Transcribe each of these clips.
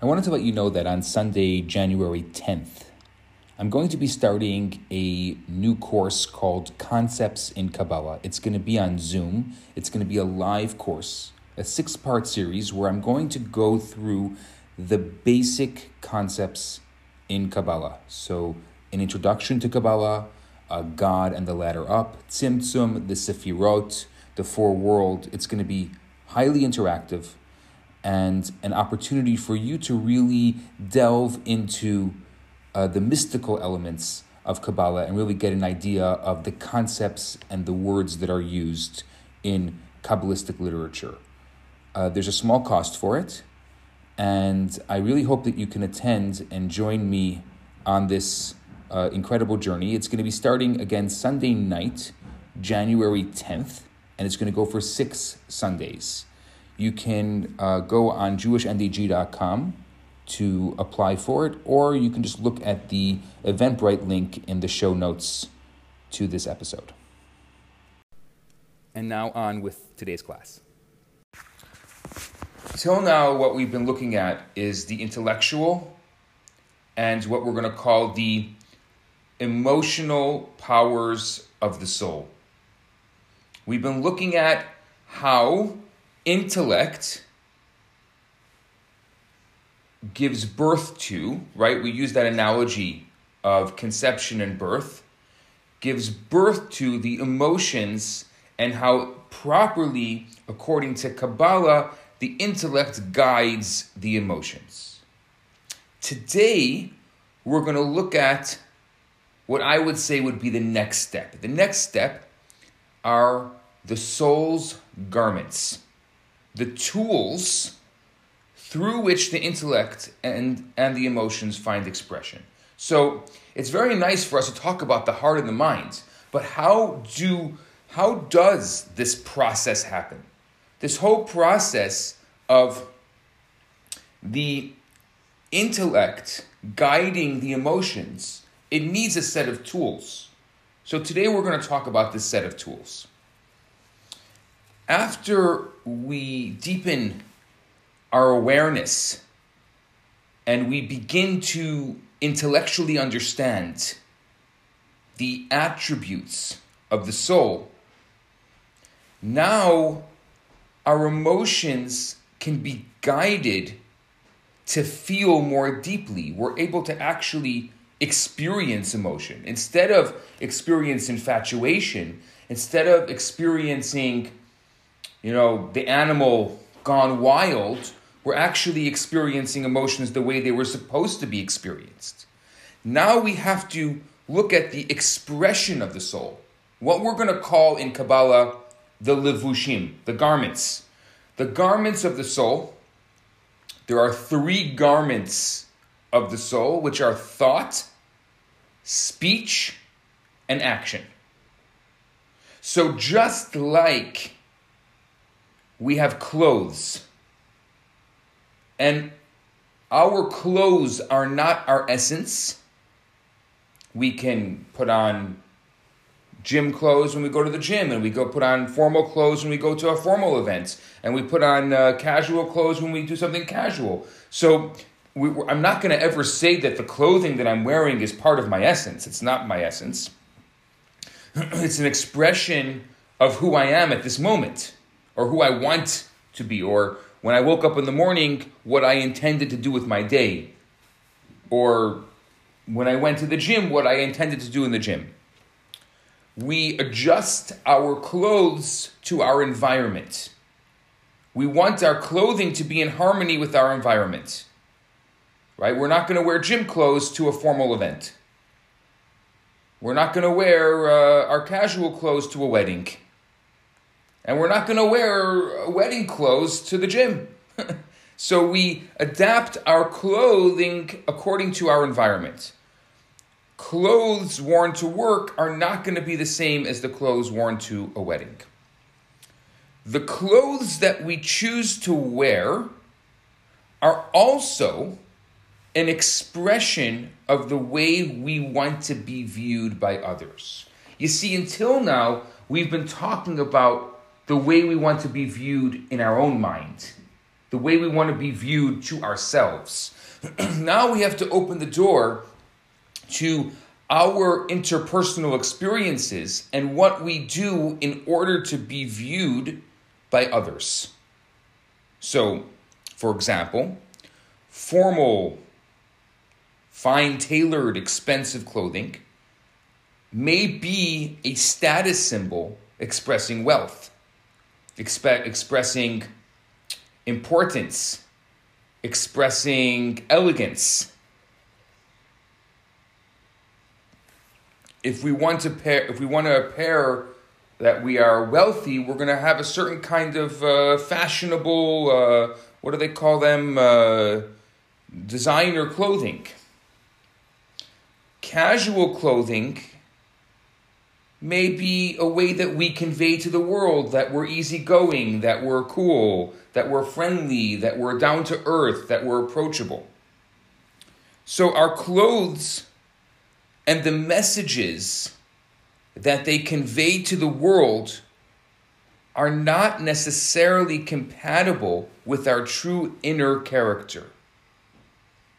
I wanted to let you know that on Sunday, January 10th, I'm going to be starting a new course called Concepts in Kabbalah. It's going to be on Zoom, it's going to be a live course, a six part series where I'm going to go through the basic concepts in Kabbalah. So, an introduction to Kabbalah, uh, God and the ladder up, Tzimtzum, the Sefirot, the four world. It's going to be highly interactive and an opportunity for you to really delve into uh, the mystical elements of Kabbalah and really get an idea of the concepts and the words that are used in Kabbalistic literature. Uh, there's a small cost for it, and I really hope that you can attend and join me on this uh, incredible journey. It's going to be starting again Sunday night, January 10th, and it's going to go for six Sundays. You can uh, go on jewishndag.com to apply for it, or you can just look at the Eventbrite link in the show notes to this episode. And now on with today's class. Till now, what we've been looking at is the intellectual and what we're going to call the emotional powers of the soul. We've been looking at how intellect gives birth to, right? We use that analogy of conception and birth, gives birth to the emotions and how properly, according to Kabbalah, the intellect guides the emotions. Today, we're going to look at what I would say would be the next step. The next step are the soul's garments, the tools through which the intellect and, and the emotions find expression. So it's very nice for us to talk about the heart and the mind, but how do how does this process happen? This whole process of the intellect guiding the emotions, it needs a set of tools. So today we're going to talk about this set of tools. After we deepen our awareness and we begin to intellectually understand the attributes of the soul, now our emotions can be guided to feel more deeply. We're able to actually experience emotion. Instead of experience infatuation, instead of experiencing, you know, the animal gone wild, we're actually experiencing emotions the way they were supposed to be experienced. Now we have to look at the expression of the soul, what we're going to call in Kabbalah the levushim, the garments. The garments of the soul, there are three garments of the soul, which are thought, speech, and action. So just like we have clothes, and our clothes are not our essence, we can put on gym clothes when we go to the gym, and we go put on formal clothes when we go to a formal event, and we put on uh, casual clothes when we do something casual. So we, I'm not going to ever say that the clothing that I'm wearing is part of my essence. It's not my essence. it's an expression of who I am at this moment, or who I want to be, or when I woke up in the morning, what I intended to do with my day, or when I went to the gym, what I intended to do in the gym we adjust our clothes to our environment. We want our clothing to be in harmony with our environment. Right? We're not going to wear gym clothes to a formal event. We're not going to wear uh, our casual clothes to a wedding. And we're not going to wear wedding clothes to the gym. so we adapt our clothing according to our environment clothes worn to work are not going to be the same as the clothes worn to a wedding. The clothes that we choose to wear are also an expression of the way we want to be viewed by others. You see, until now, we've been talking about the way we want to be viewed in our own mind, the way we want to be viewed to ourselves. now we have to open the door to our interpersonal experiences and what we do in order to be viewed by others. So, for example, formal, fine tailored, expensive clothing may be a status symbol expressing wealth, expe- expressing importance, expressing elegance. If we want to pair, if we want to appear that we are wealthy, we're going to have a certain kind of uh, fashionable. Uh, what do they call them? Uh, designer clothing. Casual clothing may be a way that we convey to the world that we're easygoing, that we're cool, that we're friendly, that we're down to earth, that we're approachable. So our clothes and the messages that they convey to the world are not necessarily compatible with our true inner character.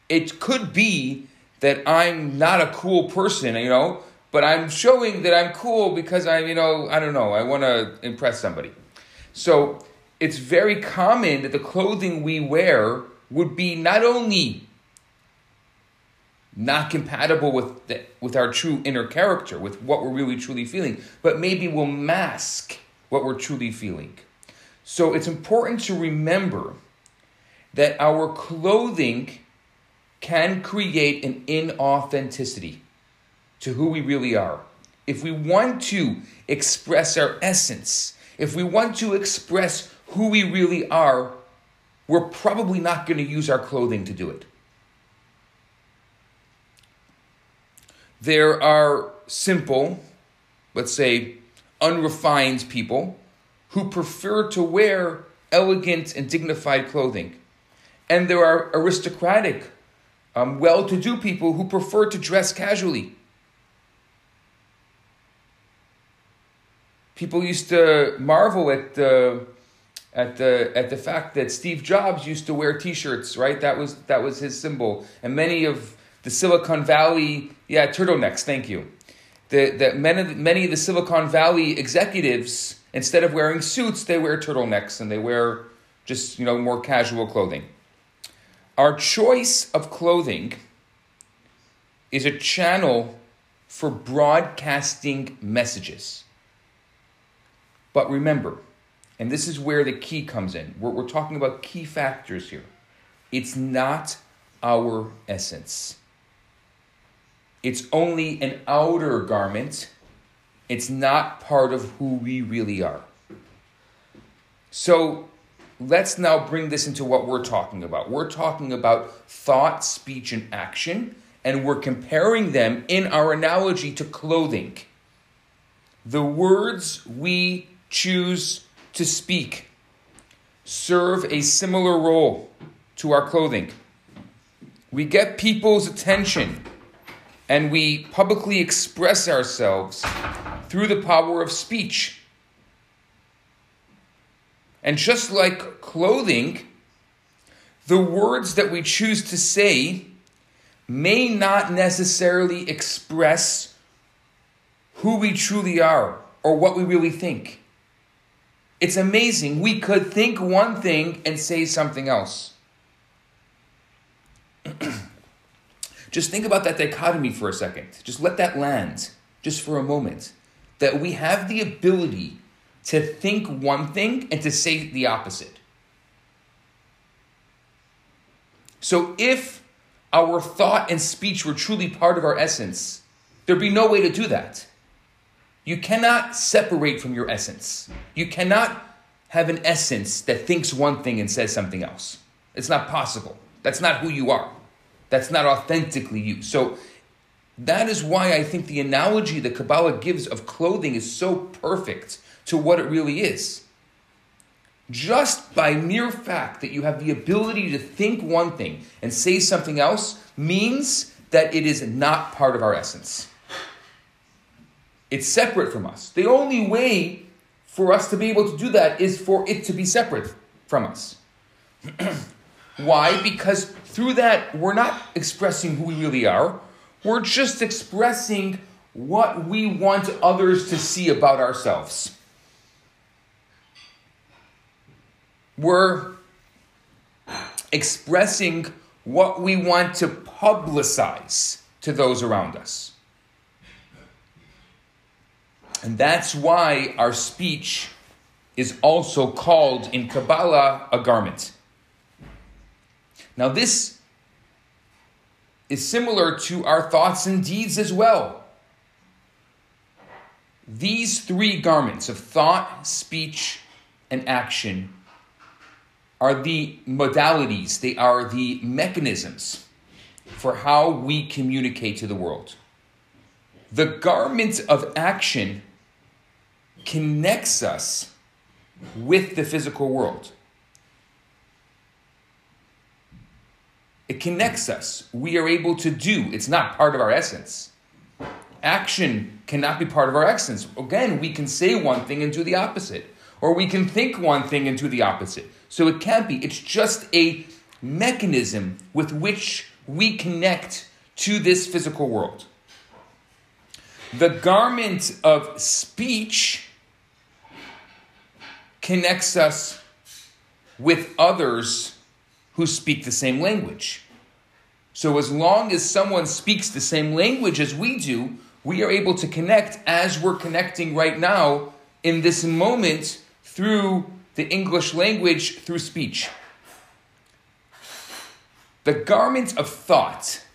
It could be that I'm not a cool person, you know, but I'm showing that I'm cool because I'm, you know, I don't know, I want to impress somebody. So it's very common that the clothing we wear would be not only not compatible with the, with our true inner character, with what we're really truly feeling, but maybe will mask what we're truly feeling. So it's important to remember that our clothing can create an inauthenticity to who we really are. If we want to express our essence, if we want to express who we really are, we're probably not going to use our clothing to do it. There are simple, let's say, unrefined people who prefer to wear elegant and dignified clothing. And there are aristocratic, um, well to do people who prefer to dress casually. People used to marvel at the at the at the fact that Steve Jobs used to wear T-shirts, right? That was that was his symbol, and many of the Silicon Valley, yeah, turtlenecks. Thank you. The, that many many of the Silicon Valley executives, instead of wearing suits, they wear turtlenecks and they wear just you know more casual clothing. Our choice of clothing is a channel for broadcasting messages. But remember, and this is where the key comes in, we're, we're talking about key factors here. It's not our essence. It's only an outer garment. It's not part of who we really are. So let's now bring this into what we're talking about. We're talking about thought, speech, and action, and we're comparing them in our analogy to clothing. The words we choose to speak serve a similar role to our clothing. We get people's attention and we publicly express ourselves through the power of speech. And just like clothing, the words that we choose to say may not necessarily express who we truly are or what we really think. It's amazing. We could think one thing and say something else. Just think about that dichotomy for a second. Just let that land, just for a moment. That we have the ability to think one thing and to say the opposite. So if our thought and speech were truly part of our essence, there'd be no way to do that. You cannot separate from your essence. You cannot have an essence that thinks one thing and says something else. It's not possible. That's not who you are. That's not authentically you. So that is why I think the analogy that Kabbalah gives of clothing is so perfect to what it really is. Just by mere fact that you have the ability to think one thing and say something else means that it is not part of our essence. It's separate from us. The only way for us to be able to do that is for it to be separate from us. Why? Because through that, we're not expressing who we really are. We're just expressing what we want others to see about ourselves. We're expressing what we want to publicize to those around us. And that's why our speech is also called in Kabbalah a garment. Now, this is similar to our thoughts and deeds as well. These three garments of thought, speech, and action are the modalities, they are the mechanisms for how we communicate to the world. The garment of action connects us with the physical world. It connects us. We are able to do. It's not part of our essence. Action cannot be part of our essence. Again, we can say one thing and do the opposite, or we can think one thing and do the opposite. So it can't be. It's just a mechanism with which we connect to this physical world. The garment of speech connects us with others who speak the same language. So, as long as someone speaks the same language as we do, we are able to connect as we're connecting right now in this moment through the English language, through speech. The garment of thought.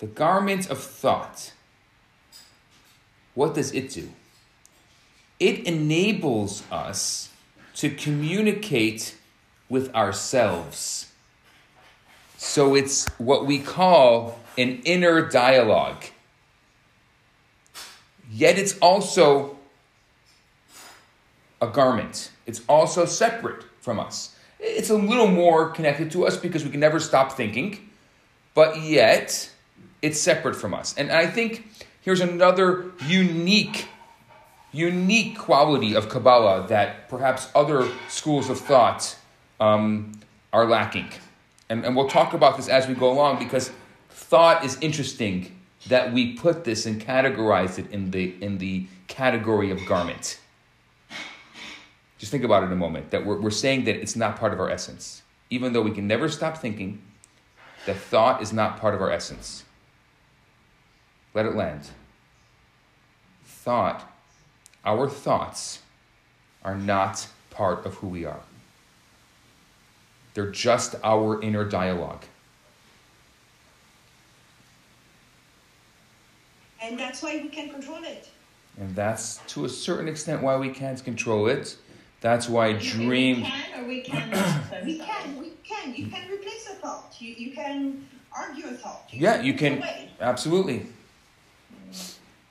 The garment of thought. What does it do? It enables us to communicate with ourselves. So it's what we call an inner dialogue. Yet it's also a garment, it's also separate from us. It's a little more connected to us because we can never stop thinking, but yet it's separate from us. And I think here's another unique unique quality of Kabbalah that perhaps other schools of thought um, are lacking. And, and we'll talk about this as we go along because thought is interesting that we put this and categorize it in the, in the category of garment. Just think about it a moment that we're, we're saying that it's not part of our essence. Even though we can never stop thinking, that thought is not part of our essence. Let it land. Thought, our thoughts, are not part of who we are. They're just our inner dialogue. And that's why we can control it. And that's to a certain extent why we can't control it. That's why dream. We can or we can. we can. We can. You can replace a thought. You, you can argue a thought. You yeah, you can. Away. Absolutely.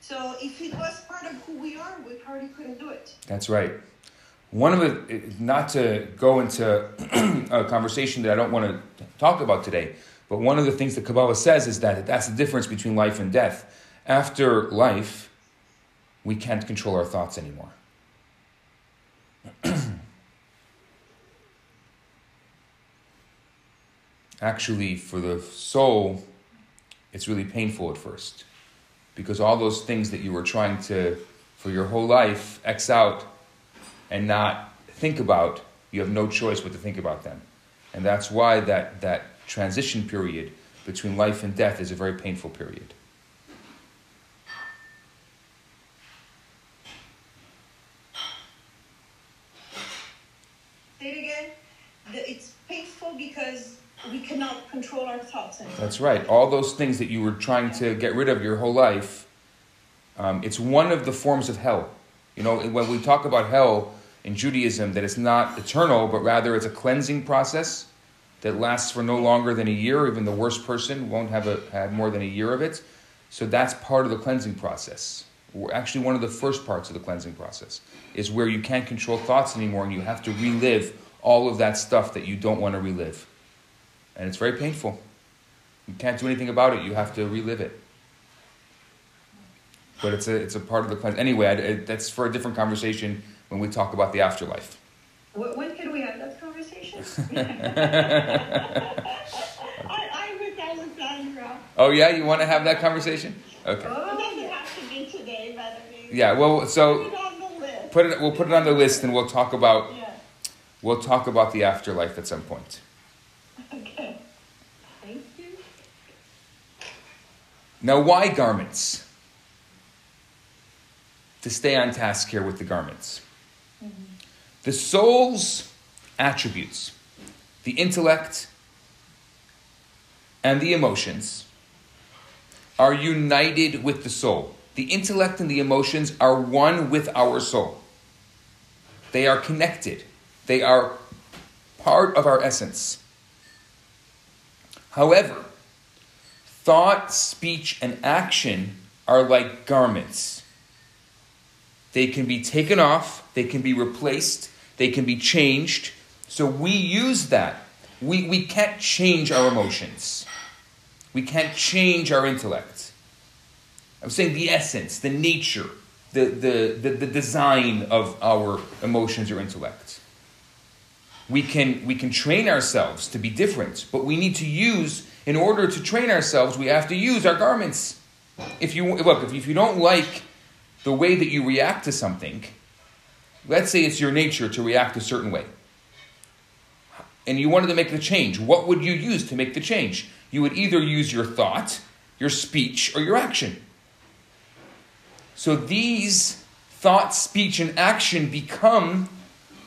So if it was part of who we are, we probably couldn't do it. That's right. One of the, not to go into a conversation that I don't want to talk about today, but one of the things that Kabbalah says is that that's the difference between life and death. After life, we can't control our thoughts anymore. Actually, for the soul, it's really painful at first because all those things that you were trying to, for your whole life, X out and not think about, you have no choice but to think about them. And that's why that, that transition period between life and death is a very painful period. Say it again. It's painful because we cannot control our thoughts anymore. That's right. All those things that you were trying to get rid of your whole life, um, it's one of the forms of hell. You know, when we talk about hell in Judaism, that it's not eternal, but rather it's a cleansing process that lasts for no longer than a year. Even the worst person won't have a, had more than a year of it. So that's part of the cleansing process. Actually, one of the first parts of the cleansing process is where you can't control thoughts anymore and you have to relive all of that stuff that you don't want to relive. And it's very painful. You can't do anything about it, you have to relive it. But it's a, it's a part of the cleanse. Anyway, I, that's for a different conversation when we talk about the afterlife. When can we have that conversation? I, I'm with Alessandra. Oh yeah, you want to have that conversation? Okay. Oh, it doesn't have to be today, but Yeah. Well, so it on the list. put it. We'll put it on the list, and we'll talk about Yeah. we'll talk about the afterlife at some point. Okay. Thank you. Now, why garments? To stay on task here with the garments. Mm-hmm. The soul's attributes, the intellect and the emotions, are united with the soul. The intellect and the emotions are one with our soul. They are connected, they are part of our essence. However, Thought, speech, and action are like garments. They can be taken off, they can be replaced, they can be changed. So we use that. We, we can't change our emotions, we can't change our intellect. I'm saying the essence, the nature, the, the, the, the design of our emotions or intellect. We can, we can train ourselves to be different, but we need to use, in order to train ourselves, we have to use our garments. If you look, if, you don't like the way that you react to something, let's say it's your nature to react a certain way, and you wanted to make the change, what would you use to make the change? You would either use your thought, your speech, or your action. So these thought, speech, and action become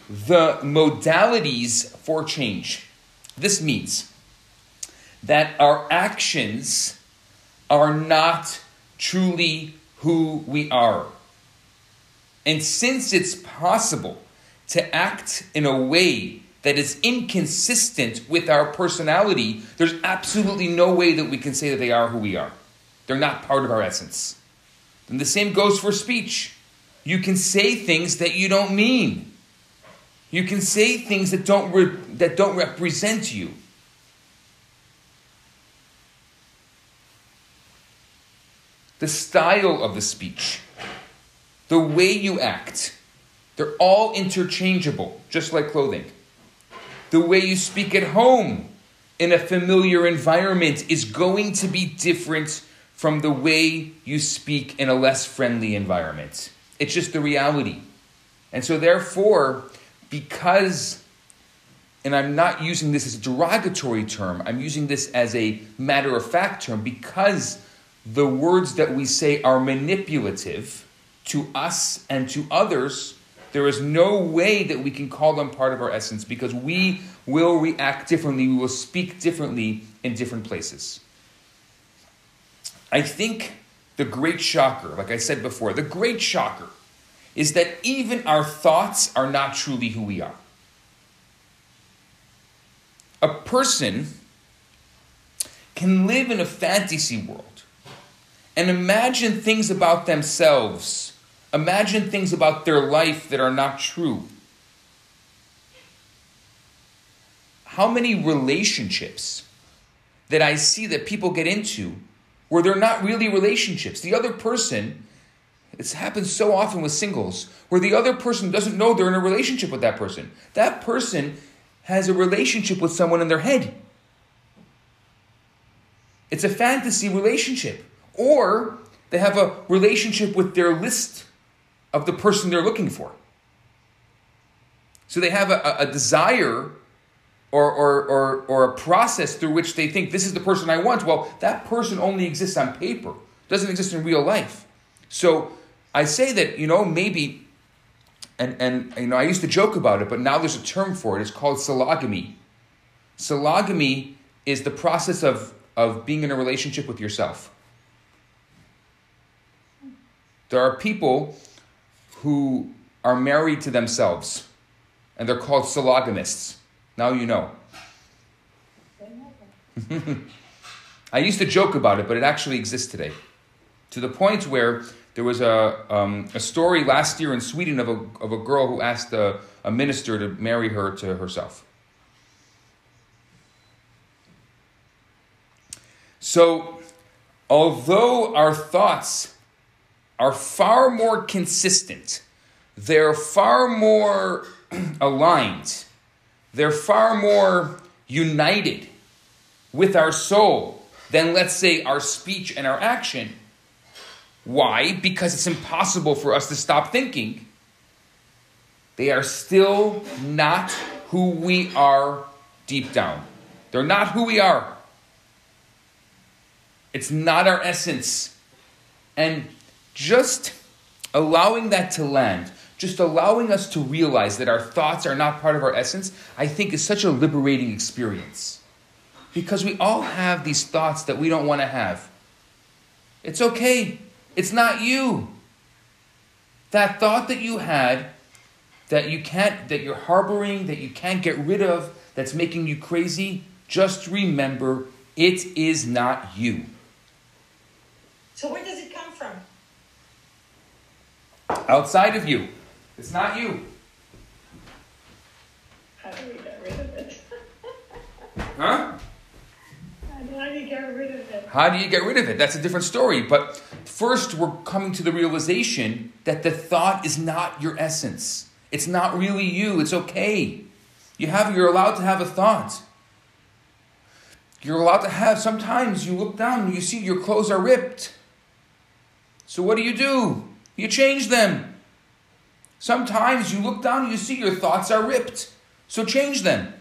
the modalities for change. This means that our actions are not truly who we are. And since it's possible to act in a way that is inconsistent with our personality, there's absolutely no way that we can say that they are who we are. They're not part of our essence. And the same goes for speech. You can say things that you don't mean. You can say things that don't, re- that don't represent you. The style of the speech, the way you act, they're all interchangeable, just like clothing. The way you speak at home in a familiar environment is going to be different from the way you speak in a less friendly environment. It's just the reality. And so, therefore, because, and I'm not using this as a derogatory term, I'm using this as a matter of fact term, because the words that we say are manipulative to us and to others, there is no way that we can call them part of our essence because we will react differently, we will speak differently in different places. I think the great shocker, like I said before, the great shocker is that even our thoughts are not truly who we are. A person can live in a fantasy world and imagine things about themselves, imagine things about their life that are not true. How many relationships that I see that people get into where they're not really relationships? The other person it happens so often with singles where the other person doesn't know they're in a relationship with that person. That person has a relationship with someone in their head. It's a fantasy relationship. Or they have a relationship with their list of the person they're looking for. So they have a, a desire or, or, or, or a process through which they think this is the person I want. Well, that person only exists on paper, doesn't exist in real life. So I say that, you know, maybe, and, and you know, I used to joke about it, but now there's a term for it. It's called sologamy. Sologamy is the process of, of being in a relationship with yourself. There are people who are married to themselves, and they're called sologamists. Now you know. I used to joke about it, but it actually exists today. To the point where there was a, um, a story last year in Sweden of a, of a girl who asked a, a minister to marry her to herself. So, although our thoughts are far more consistent, they're far more aligned they're far more united with our soul than, let's say, our speech and our action. Why? Because it's impossible for us to stop thinking. They are still not who we are deep down. They're not who we are. It's not our essence. And just allowing that to land, just allowing us to realize that our thoughts are not part of our essence, I think is such a liberating experience. Because we all have these thoughts that we don't want to have. It's okay. It's not you. That thought that you had that you can't that you're harboring, that you can't get rid of, that's making you crazy, just remember it is not you. So where does it? Outside of you. It's not you. How do we get rid of it? Huh? How do you get rid of it? How do you get rid of it? That's a different story. But first, we're coming to the realization that the thought is not your essence. It's not really you. It's okay. You have you're allowed to have a thought. You're allowed to have sometimes you look down and you see your clothes are ripped. So what do you do? You change them. Sometimes you look down and you see your thoughts are ripped. So change them.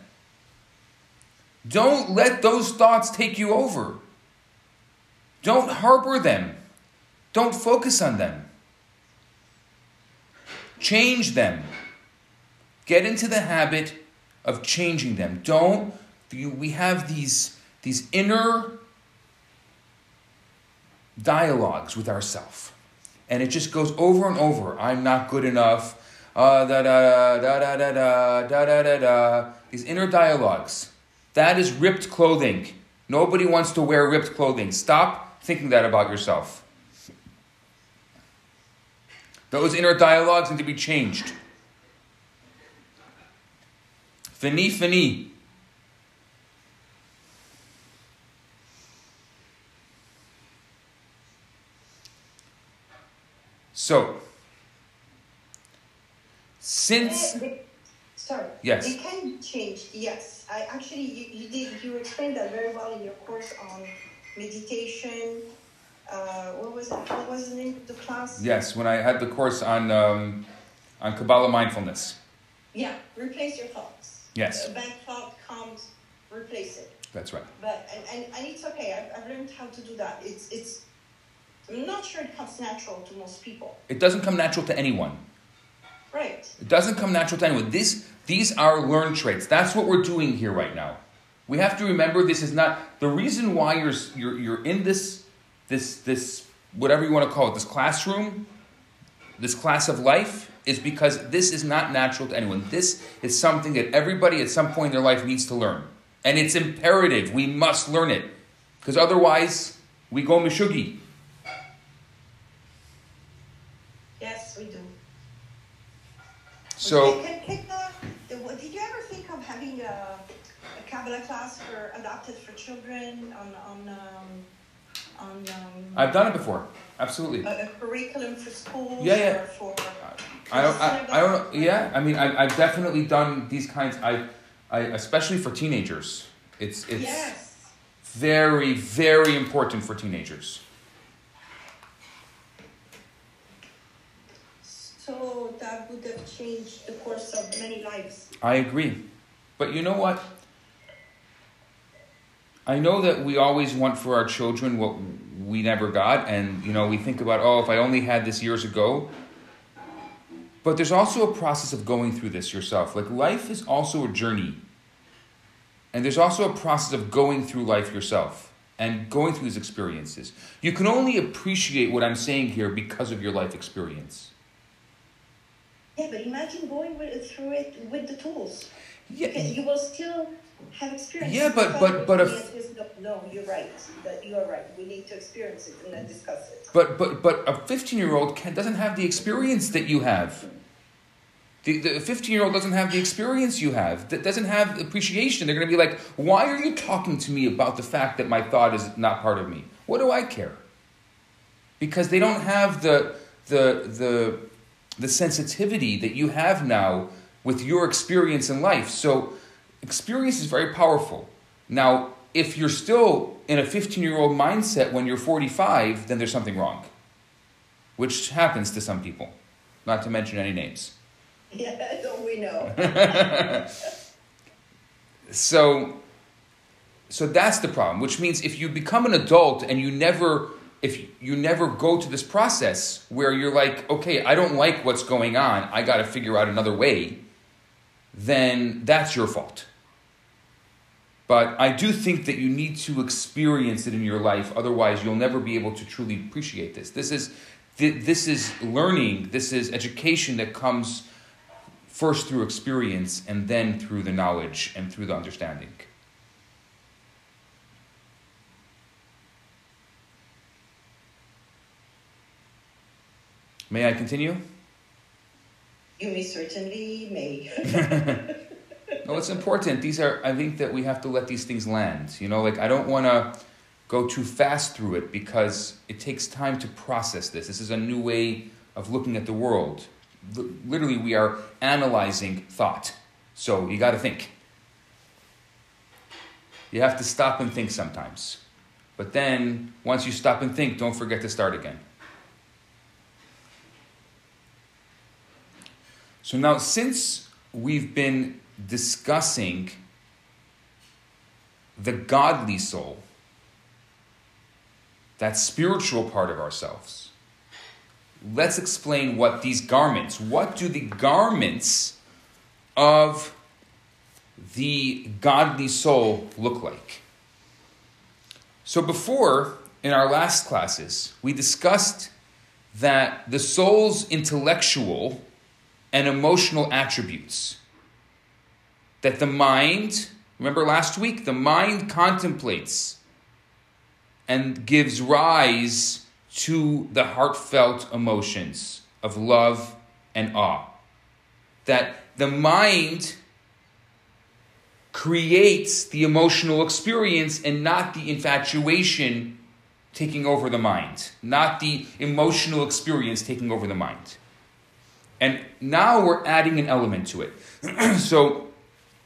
Don't let those thoughts take you over. Don't harbor them. Don't focus on them. Change them. Get into the habit of changing them. Don't we have these these inner dialogues with ourselves. And it just goes over and over. I'm not good enough. Uh, da, da, da, da, da, da, da, da, da, da. These inner dialogues. That is ripped clothing. Nobody wants to wear ripped clothing. Stop thinking that about yourself. Those inner dialogues need to be changed. Fini, fini. So, since They- sorry. Yes. They can change. Yes, I actually you, you did you explained that very well in your course on meditation. Uh, what was it? What was the name of the class? yes, when I had the course on um, on Kabbalah mindfulness, Yeah, replace your thoughts. Yes. A bad thought comes, replace it. that's right. But and, and, and it's okay. I've, I've learned how to do that. It's it's. I'm not sure it comes natural to most people. It doesn't come natural to anyone. Right. It doesn't come natural to anyone. This, these are learned traits. That's what we're doing here right now. We have to remember this is not the reason why you're you're, you're in this this this whatever you want to call it this classroom, this class of life is because this is not natural to anyone. This is something that everybody at some point in their life needs to learn, and it's imperative. We must learn it because otherwise we go mishugi. Yes, we do. So. Can, can, uh, did you ever think of having a, a Kabbalah class for adopted for children on on um, on um, I've done it before. Absolutely. a, a curriculum for schools Yeah, yeah. or for I don't, I, I don't. Yeah, I mean, I, I've definitely done these kinds. I, I, especially for teenagers. It's it's yes. very very important for teenagers. So that would have changed the course of many lives. I agree, but you know what? I know that we always want for our children what we never got, and you know we think about, oh, if I only had this years ago. But there's also a process of going through this yourself. Like life is also a journey. And there's also a process of going through life yourself and going through these experiences. You can only appreciate what I'm saying here because of your life experience. Yeah, but imagine going with, through it with the tools. Yeah, Okay, you will still have experience. Yeah, but- but- but if- no, you're right. That you are right. We need to experience it and then discuss it. But but but a fifteen year old can doesn't have the experience that you have. The the fifteen year old doesn't have the experience you have. That doesn't have appreciation. They're gonna be like, why are you talking to me about the fact that my thought is not part of me? What do I care? Because they don't have the the the the sensitivity that you have now with your experience in life. So experience is very powerful. Now, if you're still in a 15 year old mindset when you're 45, then there's something wrong, which happens to some people, not to mention any names. Yeah, don't we know? so, so that's the problem, which means if you become an adult and you never if you never go to this process where you're like, okay, I don't like what's going on, I got to figure out another way, then that's your fault. But I do think that you need to experience it in your life, otherwise, you'll never be able to truly appreciate this. This is, this is learning, this is education that comes first through experience and then through the knowledge and through the understanding. May I continue? You may certainly may. no, it's important. These are, I think that we have to let these things land. You know, like I don't want to go too fast through it because it takes time to process this. This is a new way of looking at the world. L- literally, we are analyzing thought. So you got to think. You have to stop and think sometimes. But then, once you stop and think, don't forget to start again. So now, since we've been discussing the godly soul, that spiritual part of ourselves, let's explain what these garments, what do the garments of the godly soul look like? So, before, in our last classes, we discussed that the soul's intellectual and emotional attributes. That the mind, remember last week, the mind contemplates and gives rise to the heartfelt emotions of love and awe. That the mind creates the emotional experience and not the infatuation taking over the mind, not the emotional experience taking over the mind. And now we're adding an element to it. so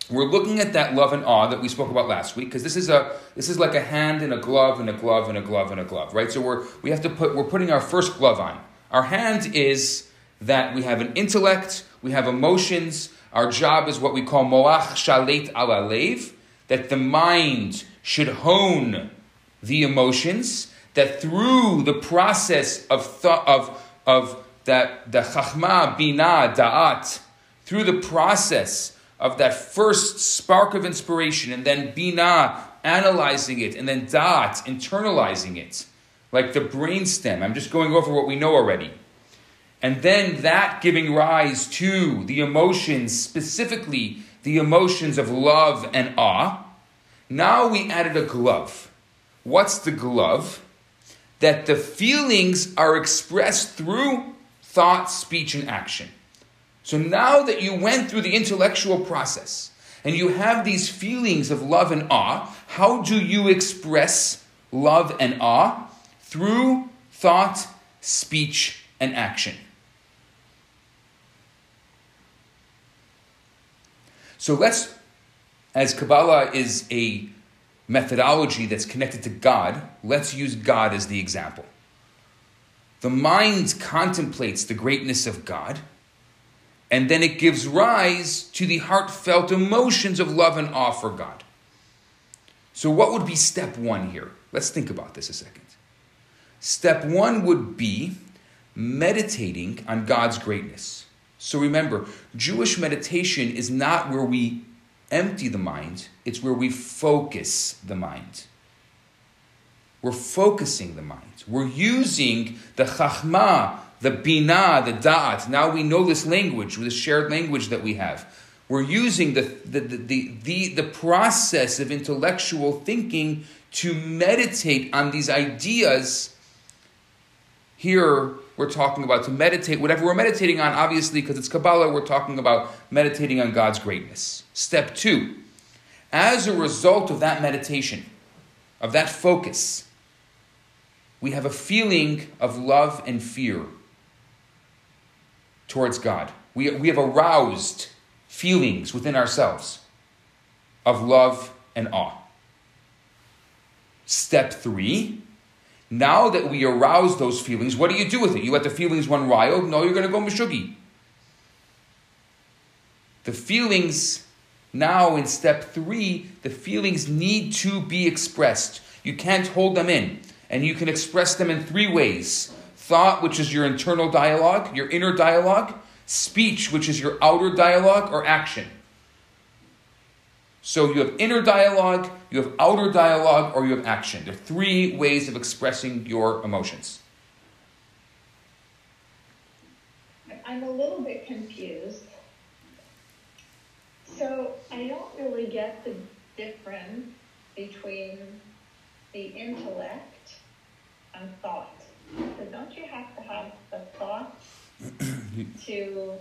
we're looking at that love and awe that we spoke about last week because this is a this is like a hand and a glove and a glove and a glove and a glove, right? So we're we have to put we're putting our first glove on. Our hand is that we have an intellect, we have emotions. Our job is what we call moach shalit ala lev, that the mind should hone the emotions, that through the process of thought of of that the chachma, bina, da'at, through the process of that first spark of inspiration, and then bina, analyzing it, and then da'at, internalizing it, like the brainstem. I'm just going over what we know already. And then that giving rise to the emotions, specifically the emotions of love and awe. Now we added a glove. What's the glove? That the feelings are expressed through thought, speech, and action. So now that you went through the intellectual process and you have these feelings of love and awe, how do you express love and awe? Through thought, speech, and action. So let's, as Kabbalah is a methodology that's connected to God, let's use God as the example. The mind contemplates the greatness of God, and then it gives rise to the heartfelt emotions of love and awe for God. So, what would be step one here? Let's think about this a second. Step one would be meditating on God's greatness. So, remember, Jewish meditation is not where we empty the mind, it's where we focus the mind. We're focusing the mind. We're using the chachma, the bina, the da'at. Now we know this language, this shared language that we have. We're using the, the, the, the, the, process of intellectual thinking to meditate on these ideas. Here, we're talking about to meditate, whatever we're meditating on, obviously, because it's Kabbalah, we're talking about meditating on God's greatness. Step two, as a result of that meditation, of that focus, we have a feeling of love and fear towards God. We, we have aroused feelings within ourselves. of love and awe. Step three, now that we arouse those feelings, what do you do with it? You let the feelings run wild? No, you're going to go mishugi. The feelings, now in step three, the feelings need to be expressed. You can't hold them in. And you can express them in three ways thought, which is your internal dialogue, your inner dialogue, speech, which is your outer dialogue, or action. So you have inner dialogue, you have outer dialogue, or you have action. There are three ways of expressing your emotions. I'm a little bit confused. So I don't really get the difference between the intellect thought. So don't you have to have the thought to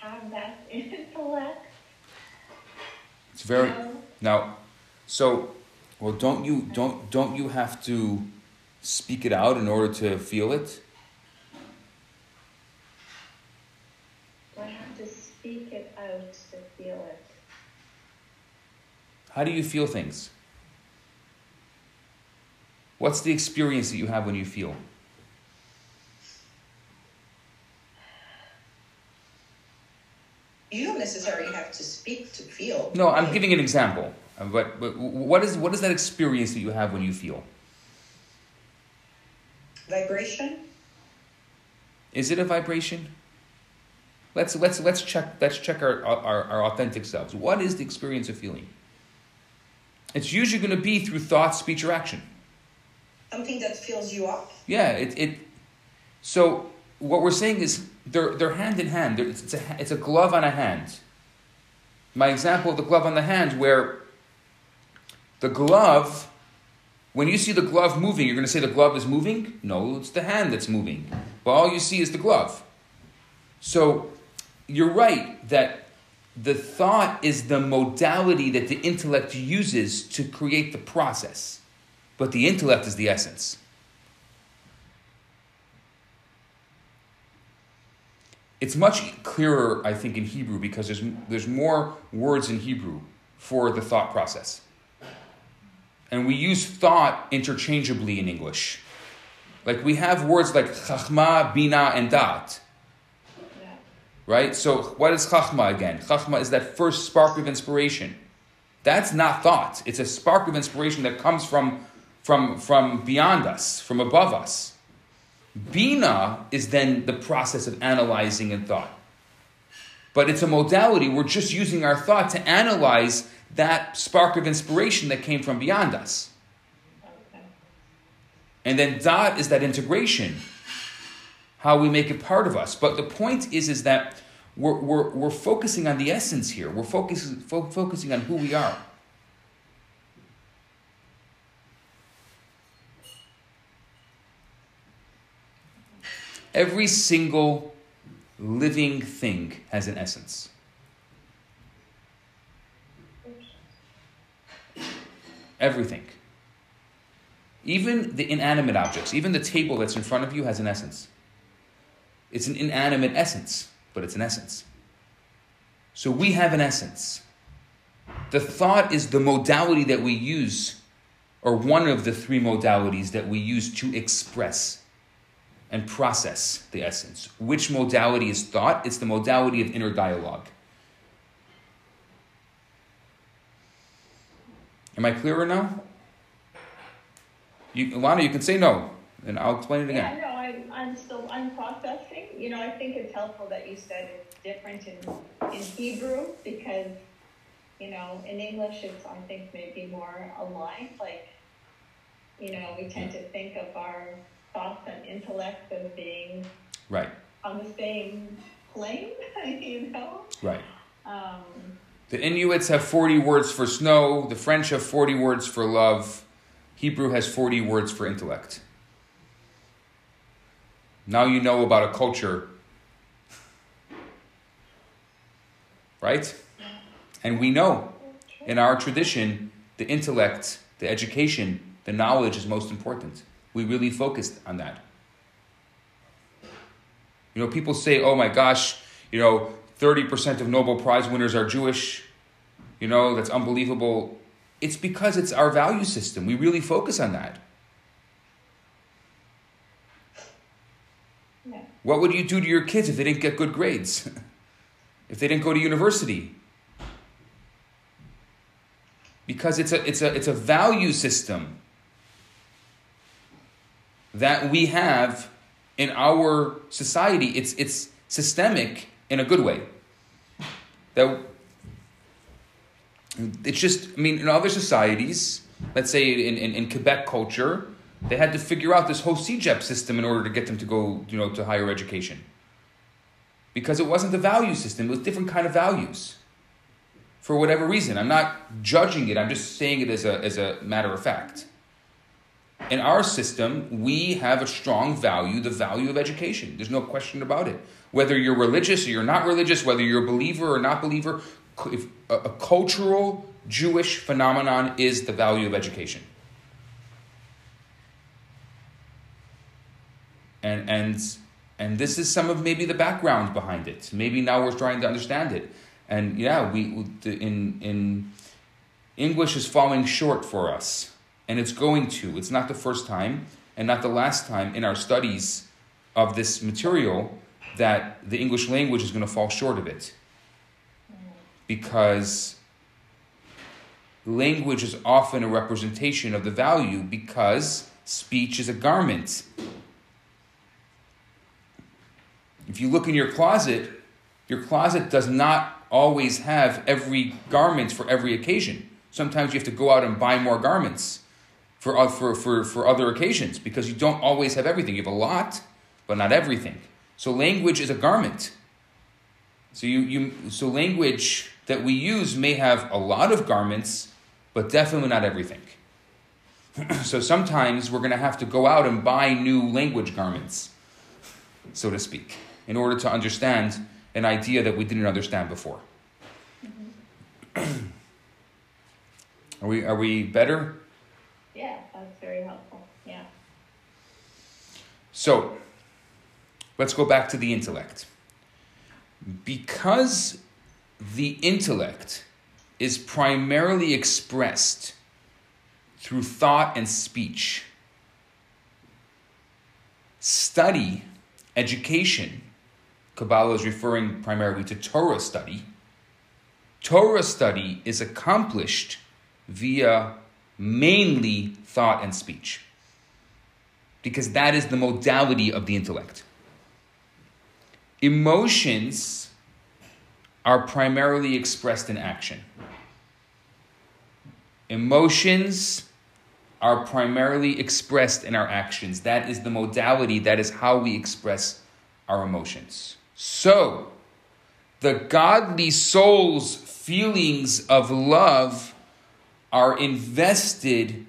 have that intellect? It's very No. now. So, well, don't you don't don't you have to speak it out in order to feel it? I have to speak it out to feel it? How do you feel things? What's the experience that you have when you feel? You don't necessarily have to speak to feel. No, I'm giving an example. Uh, But, but what is what is that experience that you have when you feel? Vibration? Is it a vibration? Let's let's let's check let's check our, our, our authentic selves. What is the experience of feeling? It's usually going to be through thought, speech, or action. Something that fills you up? Yeah, it, it so what we're saying is they're they're hand in hand. They're, it's a it's a glove on a hand. My example of the glove on the hand, where the glove, when you see the glove moving, you're going to say the glove is moving. No, it's the hand that's moving. But all you see is the glove. So you're right that the thought is the modality that the intellect uses to create the process, but the intellect is the essence. It's much clearer, I think, in Hebrew because there's, there's more words in Hebrew for the thought process. And we use thought interchangeably in English. Like we have words like chachma, bina, and dat, right? So what is chachma again? Chachma is that first spark of inspiration. That's not thought. It's a spark of inspiration that comes from, from, from beyond us, from above us. Bina is then the process of analyzing and thought. But it's a modality. We're just using our thought to analyze that spark of inspiration that came from beyond us. And then dat is that integration, how we make it part of us. But the point is, is that we're, we're, we're focusing on the essence here. We're focusing, fo- focusing on who we are. Every single living thing has an essence. Everything. Even the inanimate objects, even the table that's in front of you has an essence. It's an inanimate essence, but it's an essence. So we have an essence. The thought is the modality that we use, or one of the three modalities that we use to express and process the essence. Which modality is thought? It's the modality of inner dialogue. Am I clearer now? You, Alana, you can say no, and I'll explain it again. Yeah, no, I'm, I'm still, I'm processing. You know, I think it's helpful that you said it's different in, in Hebrew because, you know, in English it's, I think, maybe more aligned. Like, you know, we tend to think of our thoughts and intellect as being Right, on the same plane, you know? right. Um, The Inuits have 40 words for snow, the French have 40 words for love, Hebrew has 40 words for intellect. Now you know about a culture, right? And we know in our tradition, the intellect, the education, the knowledge is most important. We really focused on that. You know, people say, oh my gosh, you know, 30% of Nobel Prize winners are Jewish. you know, that's unbelievable. It's because it's our value system. We really focus on that. Yeah. What would you do to your kids if they didn't get good grades? if they didn't go to university? Because it's a, it's a, it's a value system that we have in our society. It's, it's systemic in a good way. That it's just, I mean, in other societies, let's say in, in, in Quebec culture, they had to figure out this whole CEGEP system in order to get them to go, you know, to higher education. Because it wasn't the value system, it was different kind of values. For whatever reason. I'm not judging it, I'm just saying it as a, as a matter of fact. In our system, we have a strong value, the value of education. There's no question about it. Whether you're religious or you're not religious, whether you're a believer or not believer, a cultural Jewish phenomenon is the value of education. And and and this is some of maybe the background behind it. Maybe now we're trying to understand it. And yeah, we in in English is falling short for us, and it's going to. It's not the first time and not the last time in our studies of this material that the English language is going to fall short of it because language is often a representation of the value because speech is a garment. If you look in your closet, your closet does not always have every garment for every occasion. Sometimes you have to go out and buy more garments for, for, for, for other occasions because you don't always have everything. You have a lot, but not everything. So language is a garment. So you, you so language that we use may have a lot of garments, but definitely not everything. so sometimes we're going to have to go out and buy new language garments, so to speak, in order to understand an idea that we didn't understand before. Mm-hmm. are we are we better? Yeah, that's very helpful. Yeah. So, let's go back to the intellect. Because the intellect is primarily expressed through thought and speech. Study, education, Kabbalah is referring primarily to Torah study. Torah study is accomplished via mainly thought and speech, because that is the modality of the intellect. Emotions are primarily expressed in action. Emotions are primarily expressed in our actions. That is the modality, that is how we express our emotions. So, the godly soul's feelings of love are invested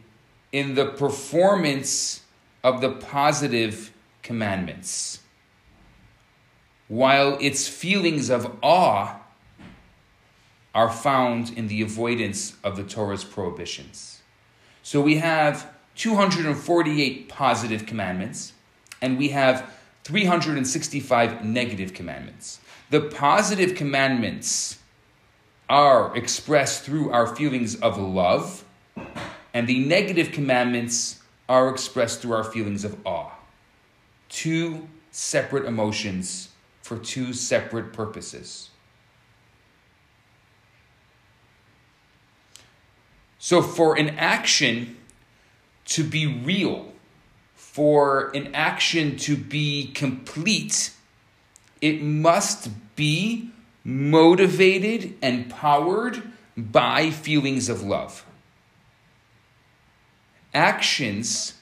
in the performance of the positive commandments, while its feelings of awe are found in the avoidance of the Torah's prohibitions. So we have 248 positive commandments, and we have 365 negative commandments. The positive commandments are expressed through our feelings of love, and the negative commandments are expressed through our feelings of awe. Two separate emotions for two separate purposes. So, for an action to be real, for an action to be complete, it must be motivated and powered by feelings of love. Actions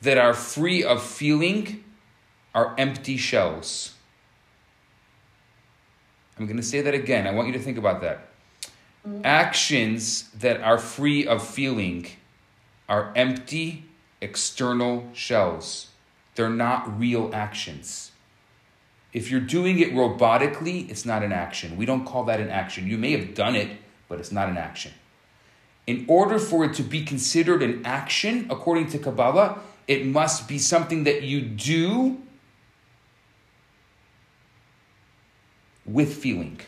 that are free of feeling are empty shells. I'm going to say that again. I want you to think about that. Actions that are free of feeling are empty external shells. They're not real actions. If you're doing it robotically, it's not an action. We don't call that an action. You may have done it, but it's not an action. In order for it to be considered an action, according to Kabbalah, it must be something that you do with feeling.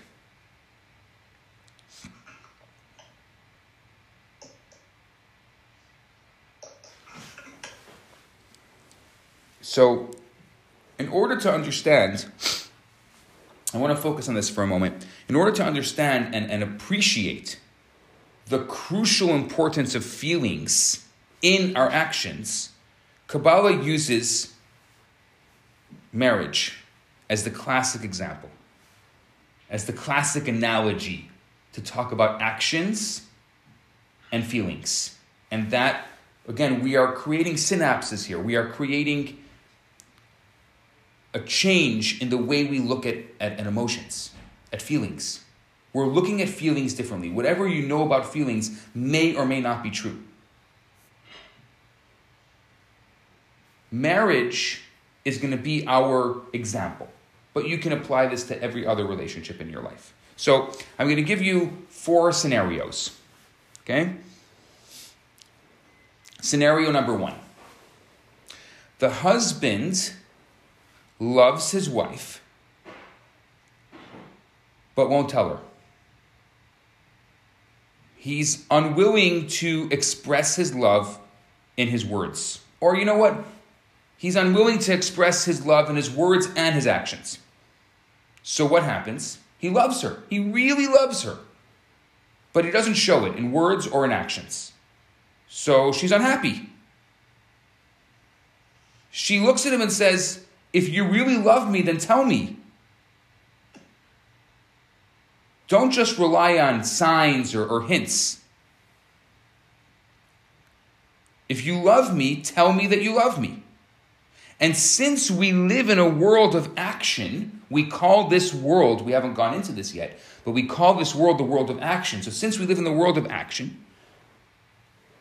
So in order to understand, I want to focus on this for a moment. In order to understand and, and appreciate the crucial importance of feelings in our actions, Kabbalah uses marriage as the classic example, as the classic analogy to talk about actions and feelings. And that, again, we are creating synapses here. We are creating a change in the way we look at, at, at emotions, at feelings. We're looking at feelings differently. Whatever you know about feelings may or may not be true. Marriage is going to be our example, but you can apply this to every other relationship in your life. So I'm going to give you four scenarios. Okay? Scenario number one the husband loves his wife, but won't tell her. He's unwilling to express his love in his words. Or, you know what? He's unwilling to express his love in his words and his actions. So, what happens? He loves her. He really loves her. But he doesn't show it in words or in actions. So, she's unhappy. She looks at him and says, If you really love me, then tell me. Don't just rely on signs or, or hints. If you love me, tell me that you love me. And since we live in a world of action, we call this world, we haven't gone into this yet, but we call this world the world of action. So since we live in the world of action,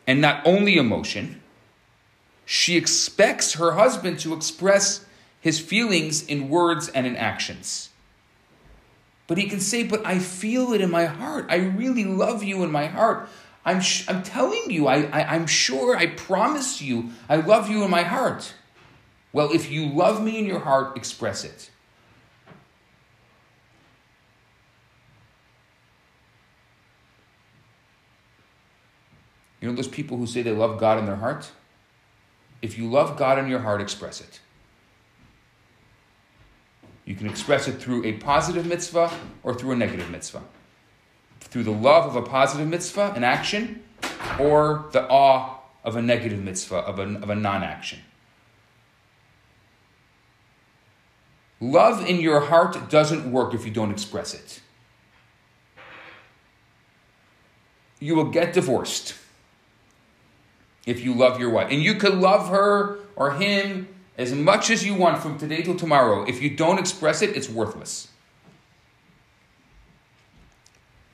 and not only emotion, she expects her husband to express his feelings in words and in actions. But he can say, But I feel it in my heart. I really love you in my heart. I'm, sh- I'm telling you, I, I, I'm sure, I promise you, I love you in my heart. Well, if you love me in your heart, express it. You know those people who say they love God in their heart? If you love God in your heart, express it. You can express it through a positive mitzvah or through a negative mitzvah. Through the love of a positive mitzvah, an action, or the awe of a negative mitzvah, of a, of a non action. Love in your heart doesn't work if you don't express it. You will get divorced if you love your wife. And you could love her or him as much as you want from today till tomorrow. If you don't express it, it's worthless.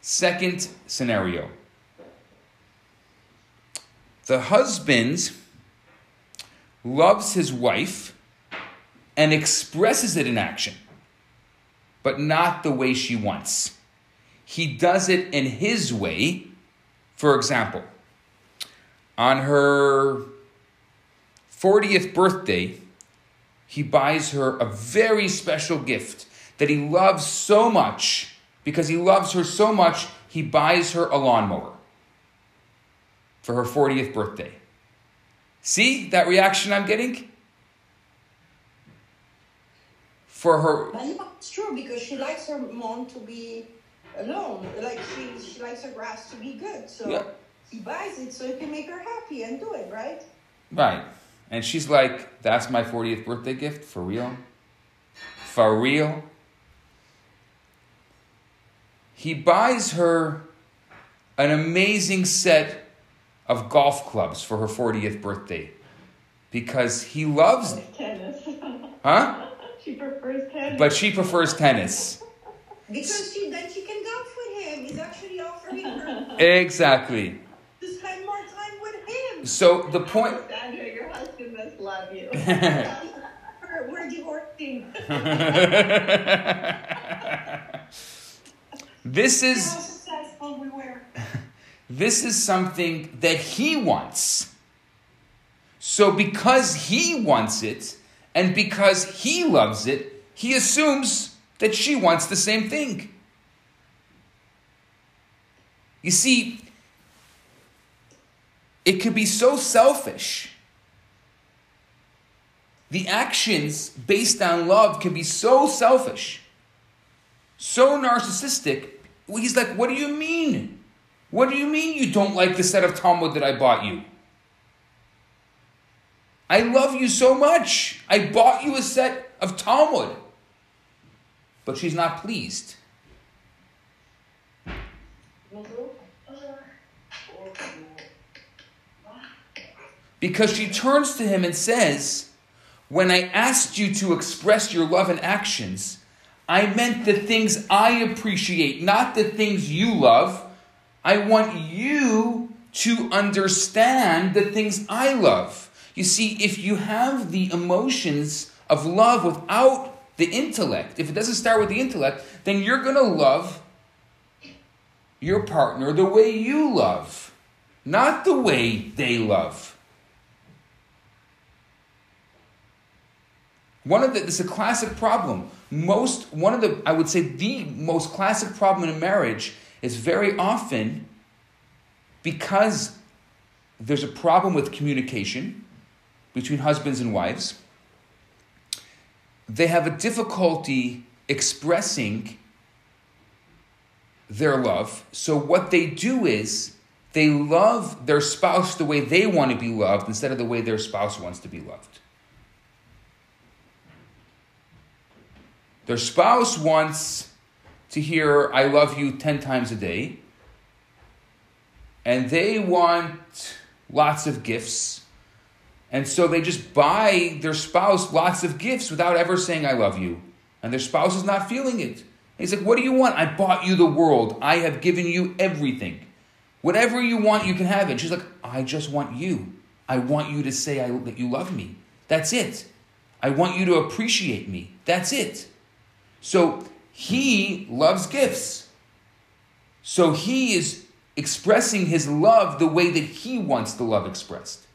Second scenario the husband loves his wife and expresses it in action, but not the way she wants. He does it in his way. For example, on her 40th birthday, he buys her a very special gift that he loves so much. Because he loves her so much, he buys her a lawnmower for her 40th birthday. See that reaction I'm getting? for her. it's true because she likes her mom to be alone. Like she, she likes her grass to be good. So yeah. he buys it so he can make her happy and do it, right? Right. And she's like, that's my 40th birthday gift? For real? For real? He buys her an amazing set of golf clubs for her 40th birthday because he loves tennis. huh? She prefers tennis. But she prefers tennis. Because she then she can golf with him. He's actually offering her. Exactly. To spend more time with him. So the point. Sandra, your husband must love you. we're, we're divorcing. this is. We. This is something that he wants. So because he wants it, and because he loves it, he assumes that she wants the same thing. You see, it could be so selfish the actions based on love can be so selfish, so narcissistic. He's like, What do you mean? What do you mean you don't like the set of Talmud that I bought you? I love you so much. I bought you a set of Talmud. But she's not pleased. Because she turns to him and says, When I asked you to express your love in actions, I meant the things I appreciate, not the things you love. I want you to understand the things I love. You see, if you have the emotions of love without the intellect, if it doesn't start with the intellect, then you're going to love your partner the way you love, not the way they love. One of the this is a classic problem. Most one of the I would say the most classic problem in a marriage is very often because there's a problem with communication between husbands and wives. They have a difficulty expressing their love. So what they do is they love their spouse the way they want to be loved instead of the way their spouse wants to be loved. Their spouse wants to hear, I love you 10 times a day. And they want lots of gifts. And so they just buy their spouse lots of gifts without ever saying, I love you. And their spouse is not feeling it. He's like, What do you want? I bought you the world. I have given you everything. Whatever you want, you can have it. She's like, I just want you. I want you to say I, that you love me. That's it. I want you to appreciate me. That's it. So he loves gifts. So he is expressing his love the way that he wants the love expressed.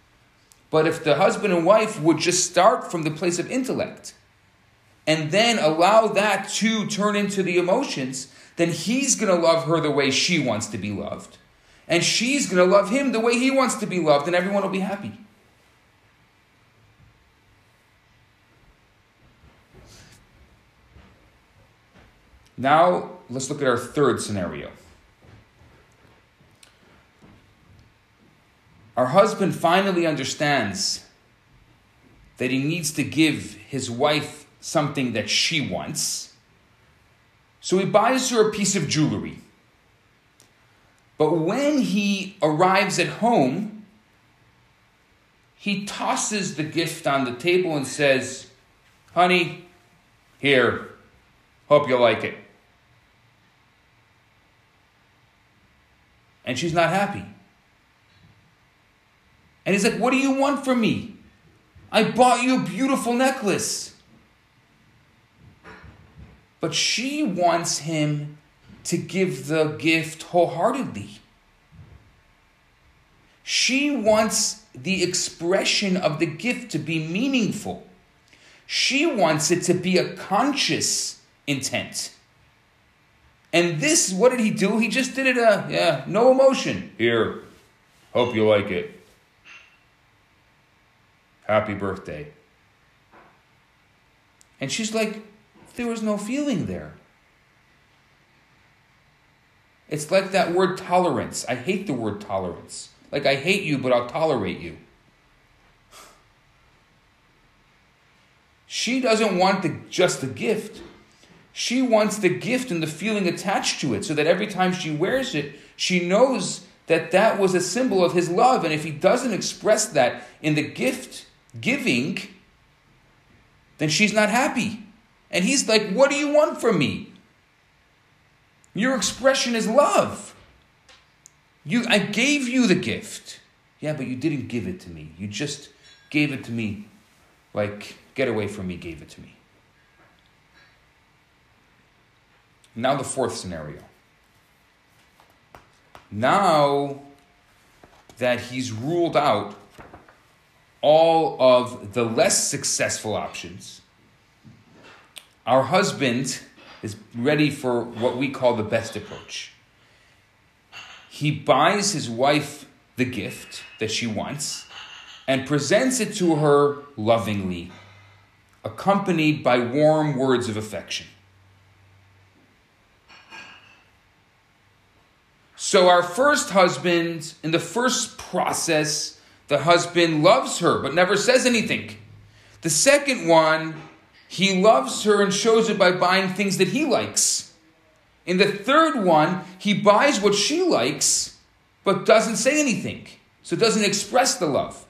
But if the husband and wife would just start from the place of intellect and then allow that to turn into the emotions, then he's going to love her the way she wants to be loved. And she's going to love him the way he wants to be loved, and everyone will be happy. Now, let's look at our third scenario. Our husband finally understands that he needs to give his wife something that she wants. So he buys her a piece of jewelry. But when he arrives at home, he tosses the gift on the table and says, Honey, here, hope you like it. And she's not happy. And he's like, What do you want from me? I bought you a beautiful necklace. But she wants him to give the gift wholeheartedly. She wants the expression of the gift to be meaningful. She wants it to be a conscious intent. And this, what did he do? He just did it, uh, yeah, no emotion. Here, hope you like it. Happy birthday. And she's like, there was no feeling there. It's like that word tolerance. I hate the word tolerance. Like, I hate you, but I'll tolerate you. She doesn't want the, just the gift. She wants the gift and the feeling attached to it so that every time she wears it, she knows that that was a symbol of his love. And if he doesn't express that in the gift giving, then she's not happy. And he's like, What do you want from me? Your expression is love. You, I gave you the gift. Yeah, but you didn't give it to me. You just gave it to me like, get away from me, gave it to me. Now, the fourth scenario. Now that he's ruled out all of the less successful options, our husband is ready for what we call the best approach. He buys his wife the gift that she wants and presents it to her lovingly accompanied by warm words of affection. So, our first husband, in the first process, the husband loves her but never says anything. The second one, he loves her and shows it by buying things that he likes. In the third one, he buys what she likes but doesn't say anything. So doesn't express the love.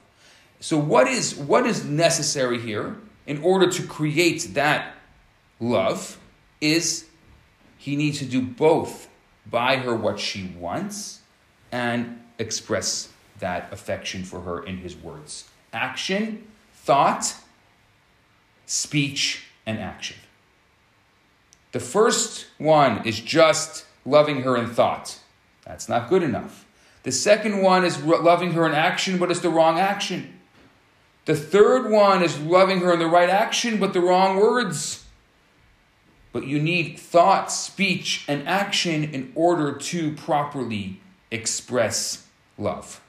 So what is what is necessary here in order to create that love is he needs to do both buy her what she wants and express that affection for her in his words. Action, thought, speech, and action. The first one is just loving her in thought. That's not good enough. The second one is loving her in action, but it's the wrong action. The third one is loving her in the right action, but the wrong words. But you need thought, speech, and action in order to properly express love.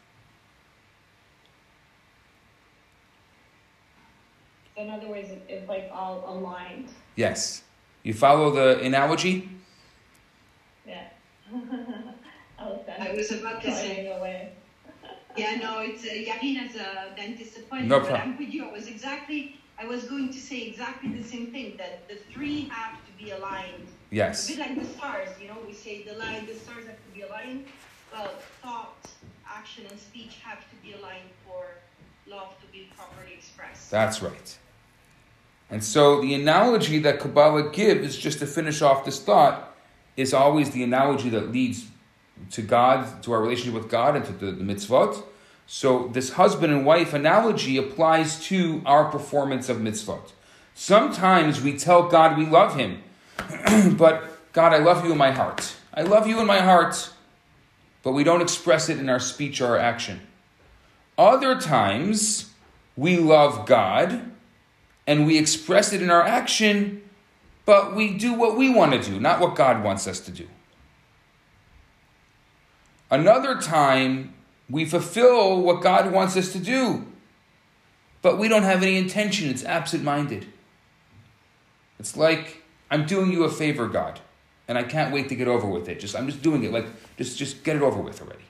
In other words, it's like all aligned. Yes. You follow the analogy? Yeah. I was about to say. Away. yeah, no, it's uh, Yarina's a dentist appointment. No problem. But I'm with you. I was exactly. I was going to say exactly the same thing that the three have to be aligned. Yes. A bit like the stars, you know, we say the line, the stars have to be aligned. Well, thought, action, and speech have to be aligned for love to be properly expressed. That's right. And so the analogy that Kabbalah gives, just to finish off this thought, is always the analogy that leads to God, to our relationship with God, and to the, the mitzvot. So this husband and wife analogy applies to our performance of mitzvot. Sometimes we tell God we love Him, but God, I love you in my heart. I love you in my heart, but we don't express it in our speech or our action. Other times we love God and we express it in our action, but we do what we want to do, not what God wants us to do. Another time, we fulfill what God wants us to do, but we don't have any intention. It's absent minded. It's like, I'm doing you a favor, God, and I can't wait to get over with it. Just I'm just doing it like just just get it over with already.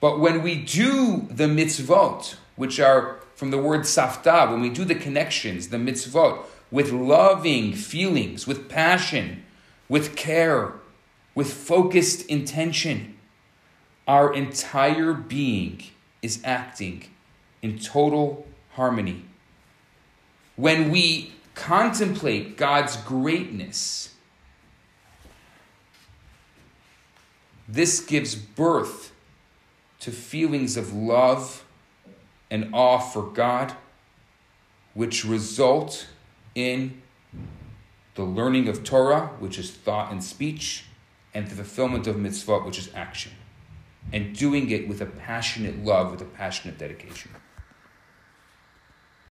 But when we do the mitzvot, which are from the word tzavta, when we do the connections, the mitzvot, with loving feelings, with passion, with care, with focused intention, our entire being is acting in total harmony. When we contemplate God's greatness, this gives birth to feelings of love and awe for God, which result in the learning of Torah, which is thought and speech, and the fulfillment of mitzvot, which is action. And doing it with a passionate love, with a passionate dedication.